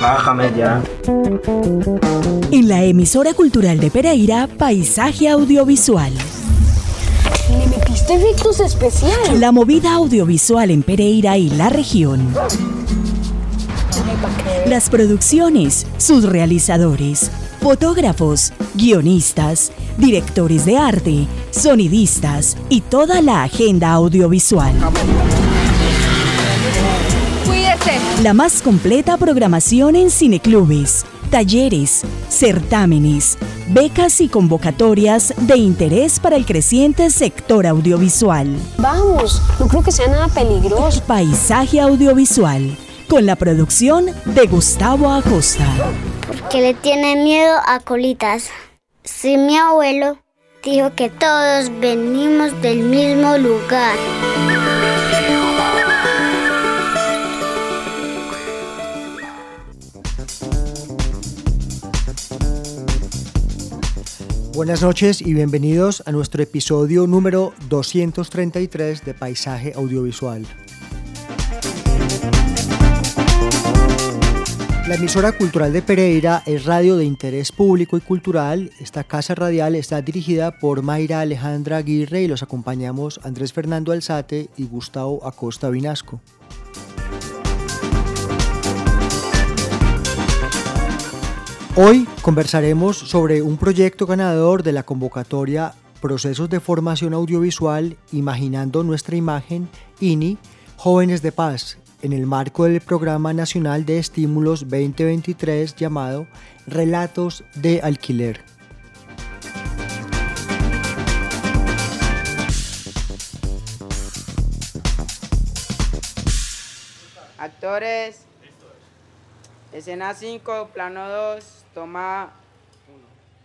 Bájame ya. En la emisora cultural de Pereira, Paisaje Audiovisual. Le metiste efectos especiales. La movida audiovisual en Pereira y la región. Las producciones, sus realizadores, fotógrafos, guionistas, directores de arte, sonidistas y toda la agenda audiovisual. La más completa programación en cineclubes, talleres, certámenes, becas y convocatorias de interés para el creciente sector audiovisual. Vamos, no creo que sea nada peligroso. Paisaje audiovisual, con la producción de Gustavo Acosta. que le tiene miedo a colitas. Si mi abuelo dijo que todos venimos del mismo lugar. Buenas noches y bienvenidos a nuestro episodio número 233 de Paisaje Audiovisual. La emisora cultural de Pereira es radio de interés público y cultural. Esta casa radial está dirigida por Mayra Alejandra Aguirre y los acompañamos Andrés Fernando Alzate y Gustavo Acosta Vinasco. Hoy conversaremos sobre un proyecto ganador de la convocatoria Procesos de Formación Audiovisual Imaginando Nuestra Imagen, INI, Jóvenes de Paz, en el marco del Programa Nacional de Estímulos 2023 llamado Relatos de Alquiler. Actores. Escena 5, plano 2, toma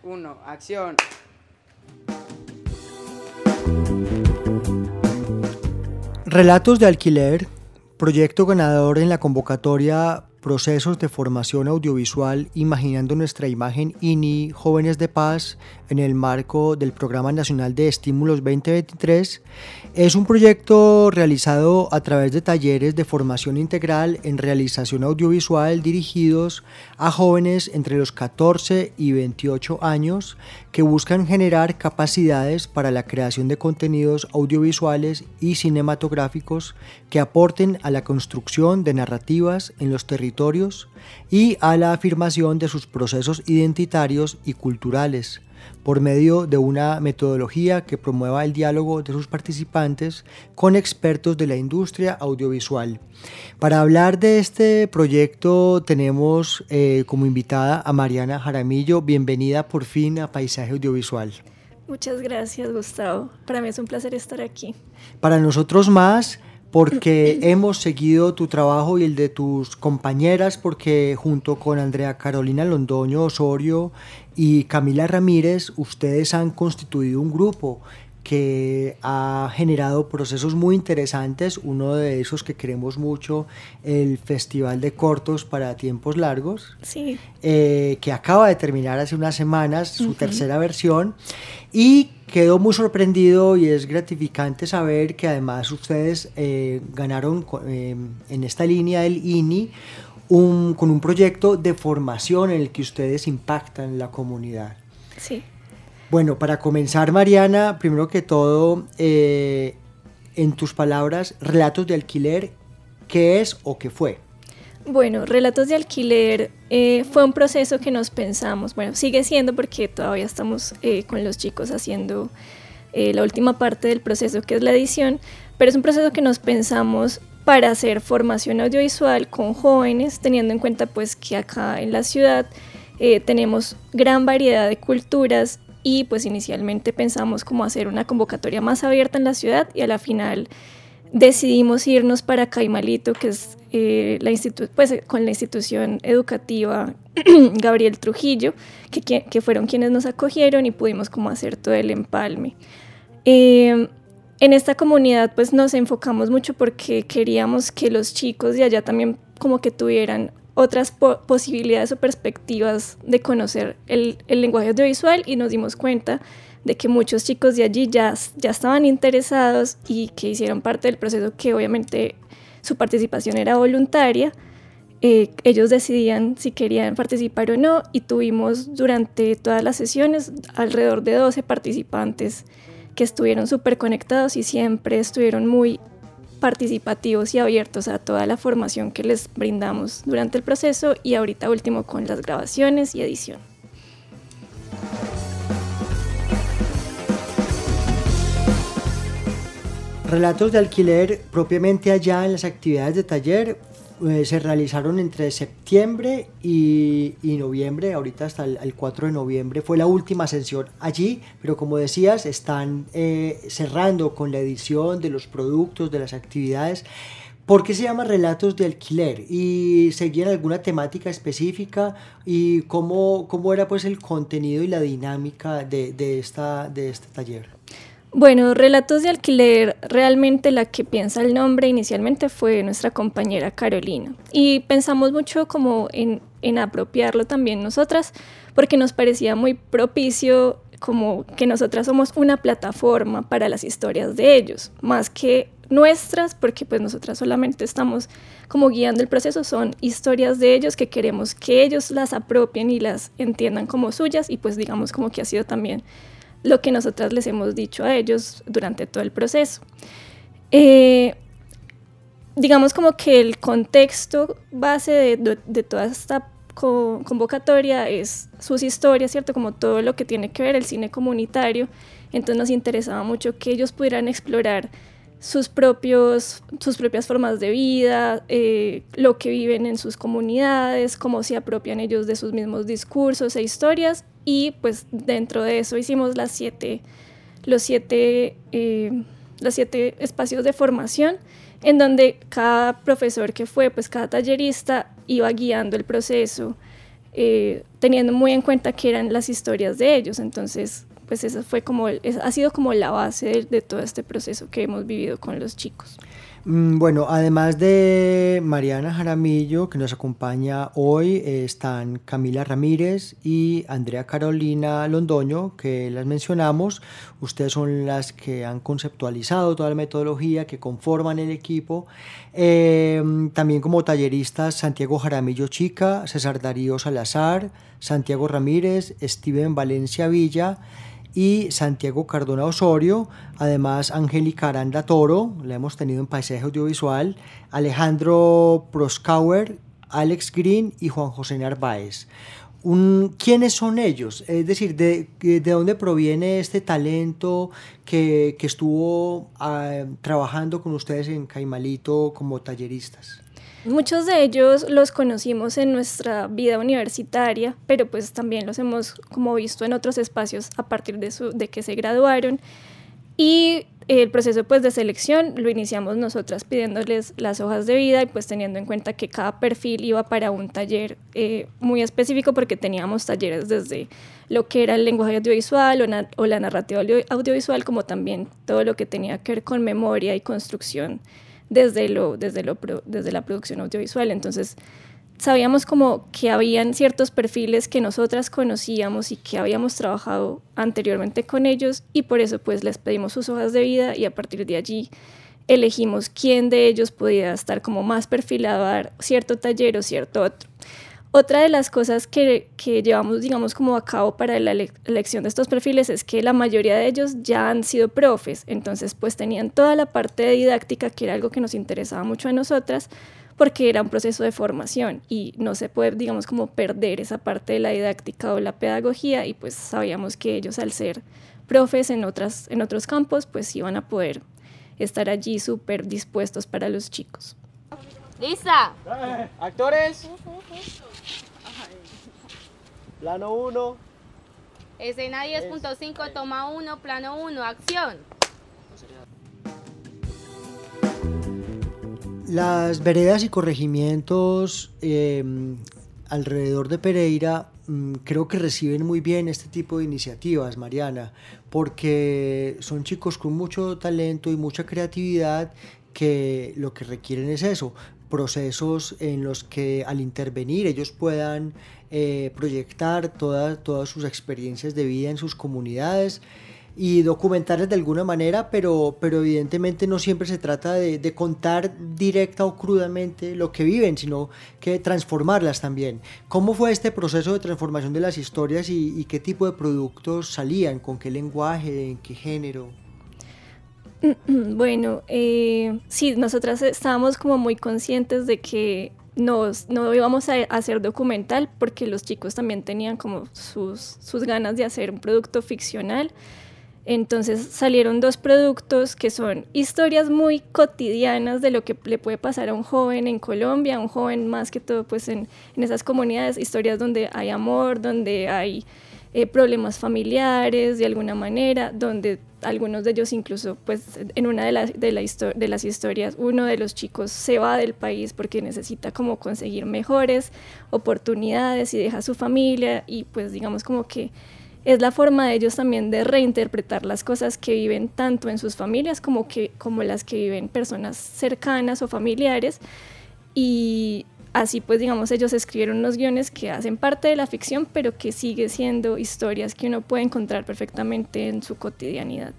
1, acción. Relatos de Alquiler, proyecto ganador en la convocatoria Procesos de Formación Audiovisual Imaginando Nuestra Imagen INI Jóvenes de Paz en el marco del Programa Nacional de Estímulos 2023 es un proyecto realizado a través de talleres de formación integral en realización audiovisual dirigidos a jóvenes entre los 14 y 28 años que buscan generar capacidades para la creación de contenidos audiovisuales y cinematográficos que aporten a la construcción de narrativas en los territorios y a la afirmación de sus procesos identitarios y culturales por medio de una metodología que promueva el diálogo de sus participantes con expertos de la industria audiovisual. Para hablar de este proyecto tenemos eh, como invitada a Mariana Jaramillo. Bienvenida por fin a Paisaje Audiovisual. Muchas gracias, Gustavo. Para mí es un placer estar aquí. Para nosotros más, porque hemos seguido tu trabajo y el de tus compañeras, porque junto con Andrea Carolina Londoño Osorio y Camila Ramírez, ustedes han constituido un grupo que ha generado procesos muy interesantes, uno de esos que queremos mucho, el Festival de Cortos para Tiempos Largos, Sí, eh, que acaba de terminar hace unas semanas su tercera versión y quedó muy sorprendido y es gratificante saber que además ustedes eh, ganaron eh, en esta línea del INI un- con un proyecto de formación en el que ustedes impactan la comunidad. sí. Bueno, para comenzar, Mariana, primero que todo, eh, en tus palabras, relatos de alquiler, ¿qué es o qué fue? Bueno, Relatos de Alquiler eh, fue un proceso que nos pensamos, bueno, sigue siendo porque todavía estamos eh, con los chicos haciendo la última parte del proceso que es la edición, pero es un proceso que nos pensamos para hacer formación audiovisual con jóvenes, teniendo en cuenta pues que acá en la ciudad tenemos gran variedad de culturas y pues inicialmente pensamos como hacer una convocatoria más abierta en la ciudad y a la final decidimos irnos para Caimalito, que es eh, la pues, eh, con la institución educativa Gabriel Trujillo, que, que- que fueron quienes nos acogieron y pudimos como hacer todo el empalme. Eh, en esta comunidad pues nos enfocamos mucho porque queríamos que los chicos de allá también como que tuvieran otras po- posibilidades o perspectivas de conocer el, el lenguaje audiovisual y nos dimos cuenta de que muchos chicos de allí ya, ya estaban interesados y que hicieron parte del proceso que obviamente su participación era voluntaria. Eh, ellos decidían si querían participar o no y tuvimos durante todas las sesiones alrededor de 12 participantes que estuvieron súper conectados y siempre estuvieron muy participativos y abiertos a toda la formación que les brindamos durante el proceso y ahorita último con las grabaciones y edición. Relatos de alquiler propiamente allá en las actividades de taller eh, se realizaron entre septiembre y, noviembre, ahorita hasta el, 4 de noviembre fue la última sesión allí, pero como decías, están eh, cerrando con la edición de los productos, de las actividades. ¿Por qué se llama Relatos de Alquiler? ¿Y seguían alguna temática específica? ¿Y cómo, cómo era pues el contenido y la dinámica de, de, esta, de este taller? Bueno, Relatos de Alquiler, realmente la que piensa el nombre inicialmente fue nuestra compañera Carolina. Y pensamos mucho como en, apropiarlo también nosotras, porque nos parecía muy propicio como que nosotras somos una plataforma para las historias de ellos, más que nuestras, porque pues nosotras solamente estamos como guiando el proceso, son historias de ellos que queremos que ellos las apropien y las entiendan como suyas y pues digamos como que ha sido también lo que nosotras les hemos dicho a ellos durante todo el proceso. Eh, digamos como que el contexto base de, toda esta convocatoria es sus historias, ¿cierto? Como todo lo que tiene que ver el cine comunitario. Entonces nos interesaba mucho que ellos pudieran explorar sus, propios, sus propias formas de vida, eh, lo que viven en sus comunidades, cómo se apropian ellos de sus mismos discursos e historias y pues dentro de eso hicimos las siete, los siete, eh, los siete espacios de formación en donde cada profesor que fue, pues cada tallerista iba guiando el proceso, eh, teniendo muy en cuenta que eran las historias de ellos. Entonces, pues eso fue como, ha sido como la base de todo este proceso que hemos vivido con los chicos. Mm, bueno, además de Mariana Jaramillo, que nos acompaña hoy, eh, están Camila Ramírez y Andrea Carolina Londoño, que las mencionamos. Ustedes son las que han conceptualizado toda la metodología, que conforman el equipo. Em, también como talleristas, Santiago Jaramillo Chica, César Darío Salazar, Santiago Ramírez, Steven Valencia Villa y Santiago Cardona Osorio, además Angélica Aranda Toro, la hemos tenido en paisaje audiovisual, Alejandro Proskauer, Alex Green y Juan José Narváez. ¿Quiénes son ellos? Es decir, ¿de, de dónde proviene este talento que, que estuvo ah, trabajando con ustedes en Caimalito como talleristas? Muchos de ellos los conocimos en nuestra vida universitaria, pero pues también los hemos como visto en otros espacios a partir de, su, de que se graduaron. Y el proceso pues de selección lo iniciamos nosotras pidiéndoles las hojas de vida y pues teniendo en cuenta que cada perfil iba para un taller eh, muy específico porque teníamos talleres desde lo que era el lenguaje audiovisual o, o la narrativa audiovisual como también todo lo que tenía que ver con memoria y construcción desde, lo, desde, lo, desde la producción audiovisual. Entonces, sabíamos como que habían ciertos perfiles que nosotras conocíamos y que habíamos trabajado anteriormente con ellos y por eso pues les pedimos sus hojas de vida y a partir de allí elegimos quién de ellos podía estar como más perfilado a dar cierto taller o cierto otro. Otra de las cosas que, que, llevamos, digamos, como a cabo para la elección de estos perfiles es que la mayoría de ellos ya han sido profes, entonces pues tenían toda la parte de didáctica, que era algo que nos interesaba mucho a nosotras, porque era un proceso de formación y no se puede, digamos, como perder esa parte de la didáctica o la pedagogía y pues sabíamos que ellos al ser profes en, otras, en otros campos, pues iban a poder estar allí súper dispuestos para los chicos. ¡Lista! Actores. Plano 1. Escena 10.5, toma 1, plano 1, acción. Las veredas y corregimientos em, alrededor de Pereira mm, creo que reciben muy bien este tipo de iniciativas, Mariana, porque son chicos con mucho talento y mucha creatividad que lo que requieren es eso, procesos en los que al intervenir ellos puedan eh, proyectar todas, sus experiencias de vida en sus comunidades. y documentarlas de alguna manera, pero, pero evidentemente no siempre se trata de, contar directa o crudamente lo que viven, sino que transformarlas también. ¿Cómo fue este proceso de transformación de las historias y, qué tipo de productos salían? ¿Con qué lenguaje? ¿En qué género? Bueno, eh, sí, nosotras estábamos como muy conscientes de que nos, no íbamos a hacer documental porque los chicos también tenían como sus, sus ganas de hacer un producto ficcional. Entonces salieron dos productos que son historias muy cotidianas de lo que le puede pasar a un joven en Colombia, un joven más que todo pues en, en esas comunidades, historias donde hay amor, donde hay eh, problemas familiares de alguna manera, donde algunos de ellos incluso pues en una de, las de, la de las historias uno de los chicos se va del país porque necesita como conseguir mejores oportunidades y deja a su familia y pues digamos como que es la forma de ellos también de reinterpretar las cosas que viven tanto en sus familias como, que, como las que viven personas cercanas o familiares. Y así pues digamos ellos escribieron unos guiones que hacen parte de la ficción, pero que sigue siendo historias que uno puede encontrar perfectamente en su cotidianidad.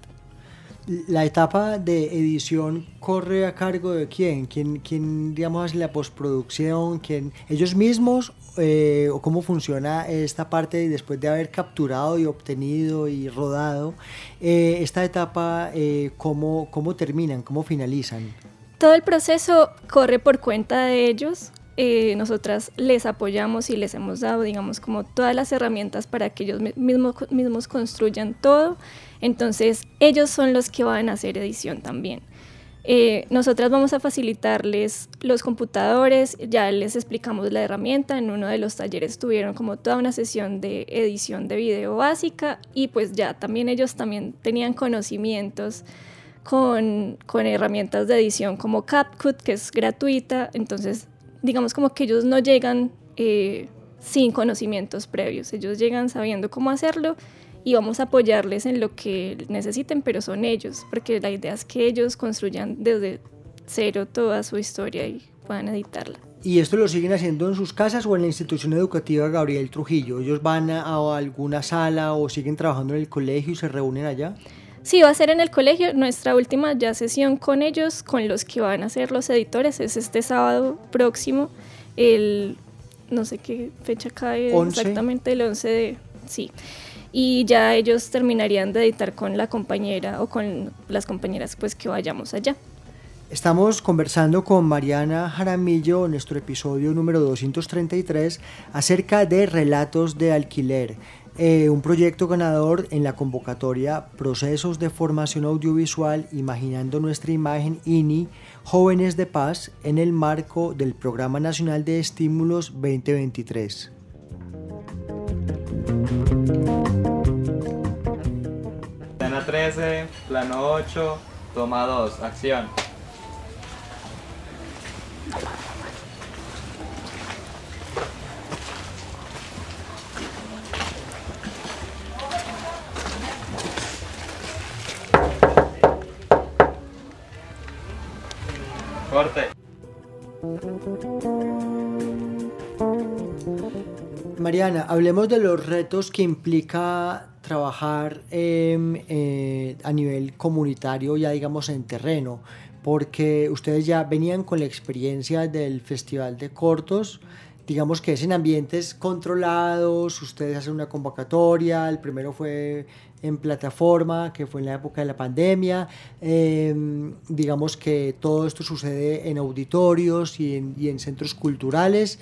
La etapa de edición corre a cargo de quién? ¿Quién, quién digamos, hace la postproducción? ¿Quién, ¿Ellos mismos eh, o cómo funciona esta parte después de haber capturado y obtenido y rodado eh, esta etapa, eh, ¿cómo, cómo terminan, cómo finalizan? Todo el proceso corre por cuenta de ellos. Nosotras les apoyamos y les hemos dado, digamos, como todas las herramientas para que ellos mismos, mismos construyan todo. Entonces, ellos son los que van a hacer edición también. Eh, nosotras vamos a facilitarles los computadores, ya les explicamos la herramienta, en uno de los talleres tuvieron como toda una sesión de edición de video básica y pues ya también ellos también tenían conocimientos con, con herramientas de edición como CapCut, que es gratuita, entonces digamos como que ellos no llegan eh, sin conocimientos previos, ellos llegan sabiendo cómo hacerlo y vamos a apoyarles en lo que necesiten, pero son ellos, porque la idea es que ellos construyan desde cero toda su historia y puedan editarla. ¿Y esto lo siguen haciendo en sus casas o en la institución educativa Gabriel Trujillo? ¿Ellos van a, alguna sala o siguen trabajando en el colegio y se reúnen allá? Sí, va a ser en el colegio. Nuestra última ya sesión con ellos, con los que van a ser los editores, es este sábado próximo, el no sé qué fecha cae exactamente, el 11 de... Sí y ya ellos terminarían de editar con la compañera o con las compañeras pues que vayamos allá. Estamos conversando con Mariana Jaramillo en nuestro episodio número 233 acerca de relatos de alquiler, eh, un proyecto ganador en la convocatoria Procesos de Formación Audiovisual Imaginando Nuestra Imagen INI Jóvenes de Paz en el marco del Programa Nacional de Estímulos 2023. Escena 13, plano 8, toma 2, acción. Mariana, hablemos de los retos que implica trabajar em, eh, a nivel comunitario, ya digamos en terreno, porque ustedes ya venían con la experiencia del Festival de Cortos, digamos que es en ambientes controlados, ustedes hacen una convocatoria, el primero fue en plataforma, que fue en la época de la pandemia, em, digamos que todo esto sucede en auditorios y en, centros culturales,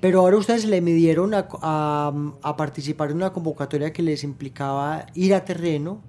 pero ahora ustedes le midieron a, a, participar en una convocatoria que les implicaba ir a terreno,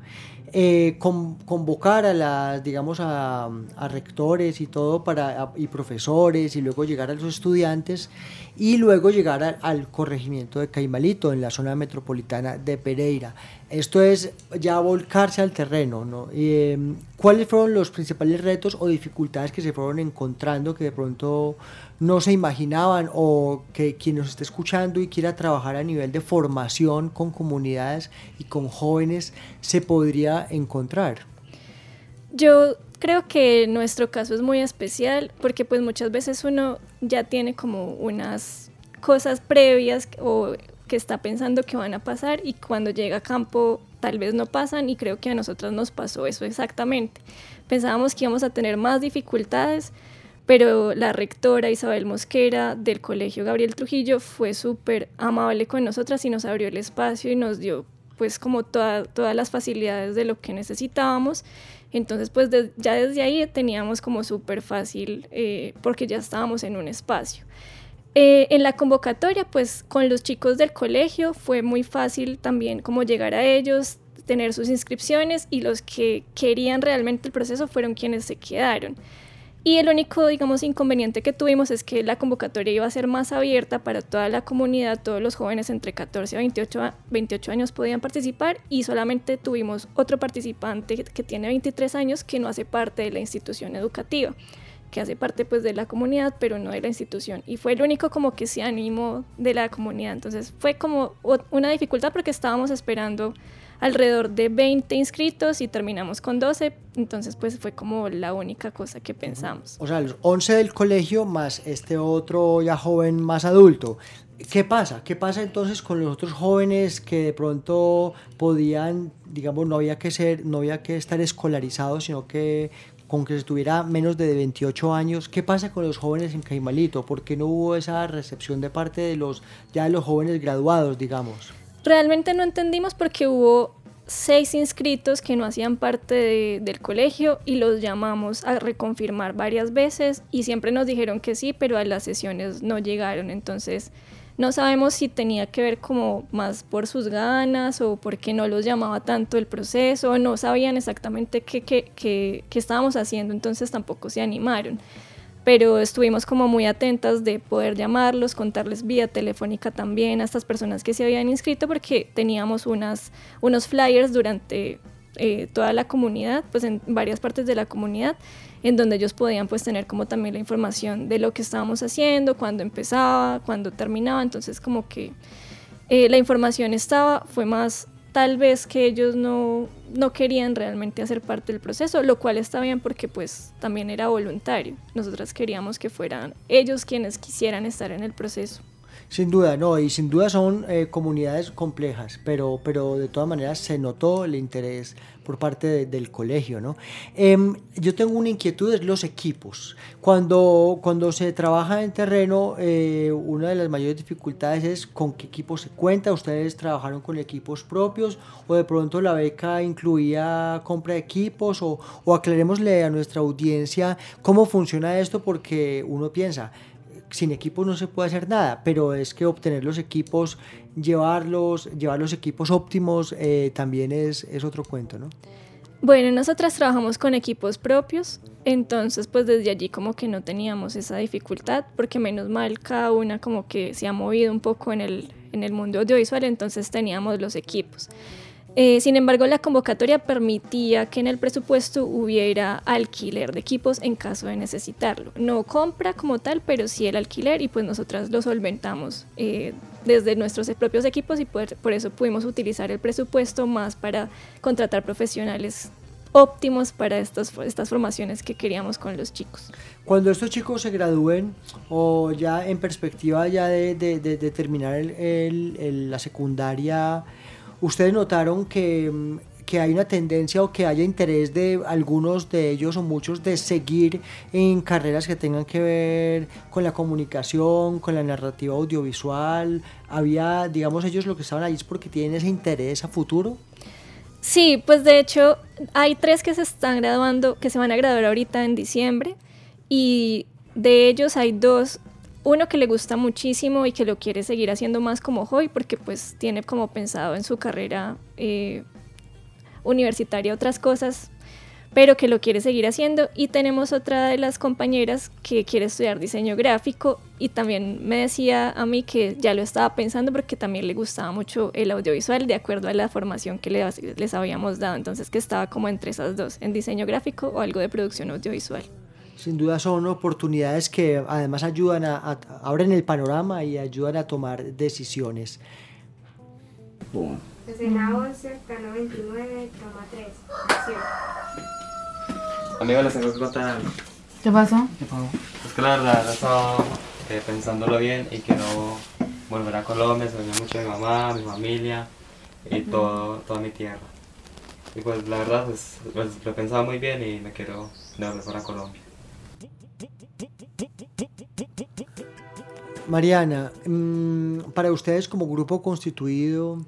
eh, convocar a las, digamos, a, rectores y todo para, y profesores y luego llegar a los estudiantes y luego llegar al corregimiento de Caimalito en la zona metropolitana de Pereira. Esto es ya volcarse al terreno, ¿no? Em, ¿Cuáles fueron los principales retos o dificultades que se fueron encontrando que de pronto no se imaginaban o que quien nos esté escuchando y quiera trabajar a nivel de formación con comunidades y con jóvenes se podría encontrar? Yo creo que nuestro caso es muy especial porque pues muchas veces uno ya tiene como unas cosas previas o que está pensando que van a pasar y cuando llega a campo tal vez no pasan y creo que a nosotras nos pasó eso exactamente. Pensábamos que íbamos a tener más dificultades, pero la rectora Isabel Mosquera del Colegio Gabriel Trujillo fue súper amable con nosotras y nos abrió el espacio y nos dio pues como todas las facilidades de lo que necesitábamos. Entonces pues ya desde ahí teníamos como súper fácil eh, porque ya estábamos en un espacio. Eh, en la convocatoria, pues con los chicos del colegio fue muy fácil también como llegar a ellos, tener sus inscripciones y los que querían realmente el proceso fueron quienes se quedaron. Y el único, digamos, inconveniente que tuvimos es que la convocatoria iba a ser más abierta para toda la comunidad, todos los jóvenes entre 14 a 28, 28 años podían participar y solamente tuvimos otro participante que tiene 23 años que no hace parte de la institución educativa que hace parte pues de la comunidad, pero no de la institución. Y fue el único como que se animó de la comunidad. Entonces fue como una dificultad porque estábamos esperando alrededor de 20 inscritos y terminamos con 12, entonces pues fue como la única cosa que pensamos. O sea, los 11 del colegio más este otro ya joven más adulto. ¿Qué pasa? ¿Qué pasa entonces con los otros jóvenes que de pronto podían, digamos, no había que ser, no había que estar escolarizados, sino que con que estuviera menos de 28 años, ¿qué pasa con los jóvenes en Caimalito? ¿Por qué no hubo esa recepción de parte de los ya de los jóvenes graduados, digamos? Realmente no entendimos porque hubo seis inscritos que no hacían parte del colegio y los llamamos a reconfirmar varias veces y siempre nos dijeron que sí, pero a las sesiones no llegaron. Entonces no sabemos si tenía que ver como más por sus ganas o porque no los llamaba tanto el proceso, no sabían exactamente qué, qué, qué, qué estábamos haciendo, entonces tampoco se animaron pero estuvimos como muy atentas de poder llamarlos, contarles vía telefónica también a estas personas que se habían inscrito porque teníamos unas, unos flyers durante eh, toda la comunidad, pues en varias partes de la comunidad, en donde ellos podían pues tener como también la información de lo que estábamos haciendo, cuándo empezaba, cuándo terminaba, entonces como que eh, la información estaba, fue más tal vez que ellos no, no querían realmente hacer parte del proceso, lo cual está bien porque pues también era voluntario. Nosotras queríamos que fueran ellos quienes quisieran estar en el proceso. Sin duda, no, y sin duda son eh, comunidades complejas, pero, pero de todas maneras se notó el interés por parte del colegio, ¿no? Em, yo tengo una inquietud, es los equipos. Cuando, cuando se trabaja en terreno, eh, una de las mayores dificultades es con qué equipos se cuenta. ¿Ustedes trabajaron con equipos propios o de pronto la beca incluía compra de equipos? O, o aclarémosle a nuestra audiencia cómo funciona esto porque uno piensa, sin equipos no se puede hacer nada, pero es que obtener los equipos, llevarlos, llevar los equipos óptimos eh, también es, es otro cuento, ¿no? Bueno, nosotras trabajamos con equipos propios, entonces pues desde allí como que no teníamos esa dificultad, porque menos mal cada una como que se ha movido un poco en el, en el mundo audiovisual, entonces teníamos los equipos. Eh, sin embargo, la convocatoria permitía que en el presupuesto hubiera alquiler de equipos en caso de necesitarlo. No compra como tal, pero sí el alquiler y pues nosotras lo solventamos eh, desde nuestros propios equipos y por, eso pudimos utilizar el presupuesto más para contratar profesionales óptimos para estas, estas formaciones que queríamos con los chicos. Cuando estos chicos se gradúen o ya en perspectiva ya de, de, terminar la secundaria, ¿Ustedes notaron que, mm, que hay una tendencia o que haya interés de algunos de ellos o muchos de seguir en carreras que tengan que ver con la comunicación, con la narrativa audiovisual? ¿Había, digamos, ellos lo que estaban ahí es porque tienen ese interés a futuro? Sí, pues de hecho hay tres que se están graduando, que se van a graduar ahorita en diciembre y de ellos hay dos uno que le gusta muchísimo y que lo quiere seguir haciendo más como hobby porque pues tiene como pensado en su carrera eh, universitaria otras cosas, pero que lo quiere seguir haciendo. Y tenemos otra de las compañeras que quiere estudiar diseño gráfico y también me decía a mí que ya lo estaba pensando porque también le gustaba mucho el audiovisual de acuerdo a la formación que les habíamos dado. Entonces que estaba como entre esas dos, en diseño gráfico o algo de producción audiovisual. Sin duda son oportunidades que además ayudan a, abren el panorama y ayudan a tomar decisiones. Escena 11, plano 29, toma 3, acción. Amigo, les tengo que contar ¿Qué pasó? ¿Qué pasó? Es que la verdad, he estado eh, pensándolo bien y quiero volver a Colombia, extraño mucho a mi mamá, mi familia y todo, toda mi tierra. Y pues la verdad, pues, pues, lo pensaba muy bien y me quiero devolver para Colombia. Mariana, mm, para ustedes como grupo constituido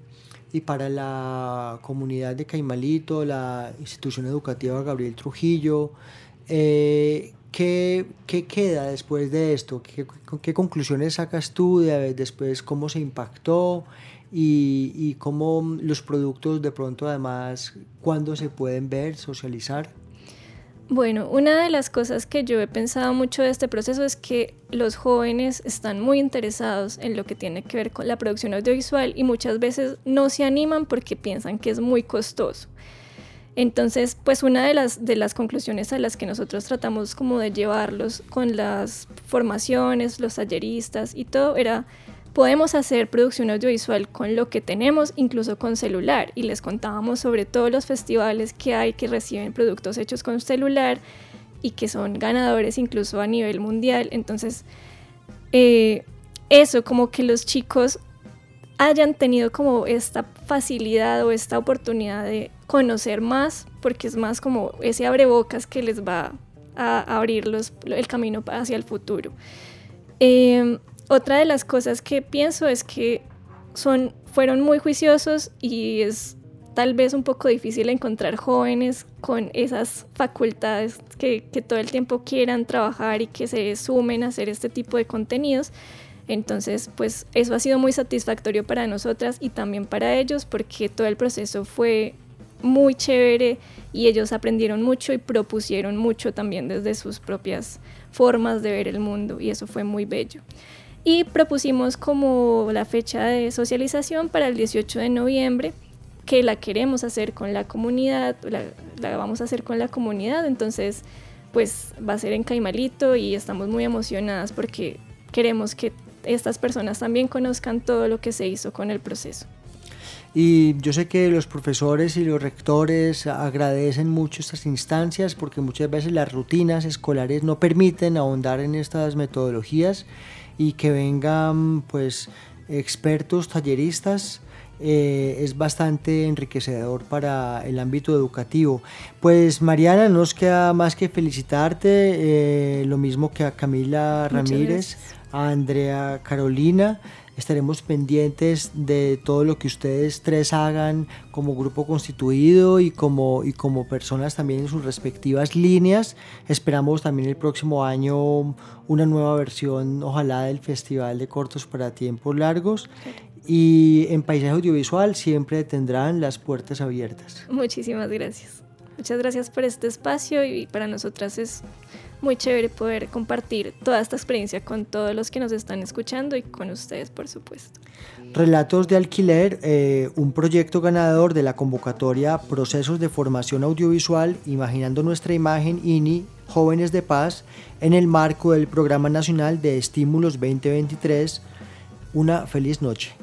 y para la comunidad de Caimalito, la institución educativa Gabriel Trujillo, eh, ¿qué, ¿qué, queda después de esto? ¿Qué, ¿Qué, conclusiones sacas tú de, después? ¿Cómo se impactó? Y, y cómo los productos de pronto además, ¿cuándo se pueden ver, socializar? Bueno, una de las cosas que yo he pensado mucho de este proceso es que los jóvenes están muy interesados en lo que tiene que ver con la producción audiovisual y muchas veces no se animan porque piensan que es muy costoso. Entonces, pues una de las, de las conclusiones a las que nosotros tratamos como de llevarlos con las formaciones, los talleristas y todo era podemos hacer producción audiovisual con lo que tenemos, incluso con celular. Y les contábamos sobre todos los festivales que hay que reciben productos hechos con celular y que son ganadores incluso a nivel mundial. Entonces, eh, eso, como que los chicos hayan tenido como esta facilidad o esta oportunidad de conocer más, porque es más como ese abrebocas que les va a abrir el camino hacia el futuro. Eh, otra de las cosas que pienso es que son, fueron muy juiciosos y es tal vez un poco difícil encontrar jóvenes con esas facultades que, que, todo el tiempo quieran trabajar y que se sumen a hacer este tipo de contenidos. Entonces, pues eso ha sido muy satisfactorio para nosotras y también para ellos porque todo el proceso fue muy chévere y ellos aprendieron mucho y propusieron mucho también desde sus propias formas de ver el mundo y eso fue muy bello y propusimos como la fecha de socialización para el 18 de noviembre que la queremos hacer con la comunidad, la, vamos a hacer con la comunidad, entonces pues va a ser en Caimalito y estamos muy emocionadas porque queremos que estas personas también conozcan todo lo que se hizo con el proceso. Y yo sé que los profesores y los rectores agradecen mucho estas instancias porque muchas veces las rutinas escolares no permiten ahondar en estas metodologías y que vengan pues expertos, talleristas, eh, es bastante enriquecedor para el ámbito educativo. Pues Mariana, nos queda más que felicitarte, eh, lo mismo que a Camila Ramírez, a Andrea Carolina. Estaremos pendientes de todo lo que ustedes tres hagan como grupo constituido y como, y como personas también en sus respectivas líneas. Esperamos también el próximo año una nueva versión, ojalá, del Festival de Cortos para Tiempos Largos. Y en Paisaje Audiovisual siempre tendrán las puertas abiertas. Muchísimas gracias. Muchas gracias por este espacio y para nosotras es muy chévere poder compartir toda esta experiencia con todos los que nos están escuchando y con ustedes, por supuesto. Relatos de Alquiler, eh, un proyecto ganador de la convocatoria Procesos de Formación Audiovisual, Imaginando Nuestra Imagen, INI, Jóvenes de Paz, en el marco del Programa Nacional de Estímulos 2023. Una feliz noche.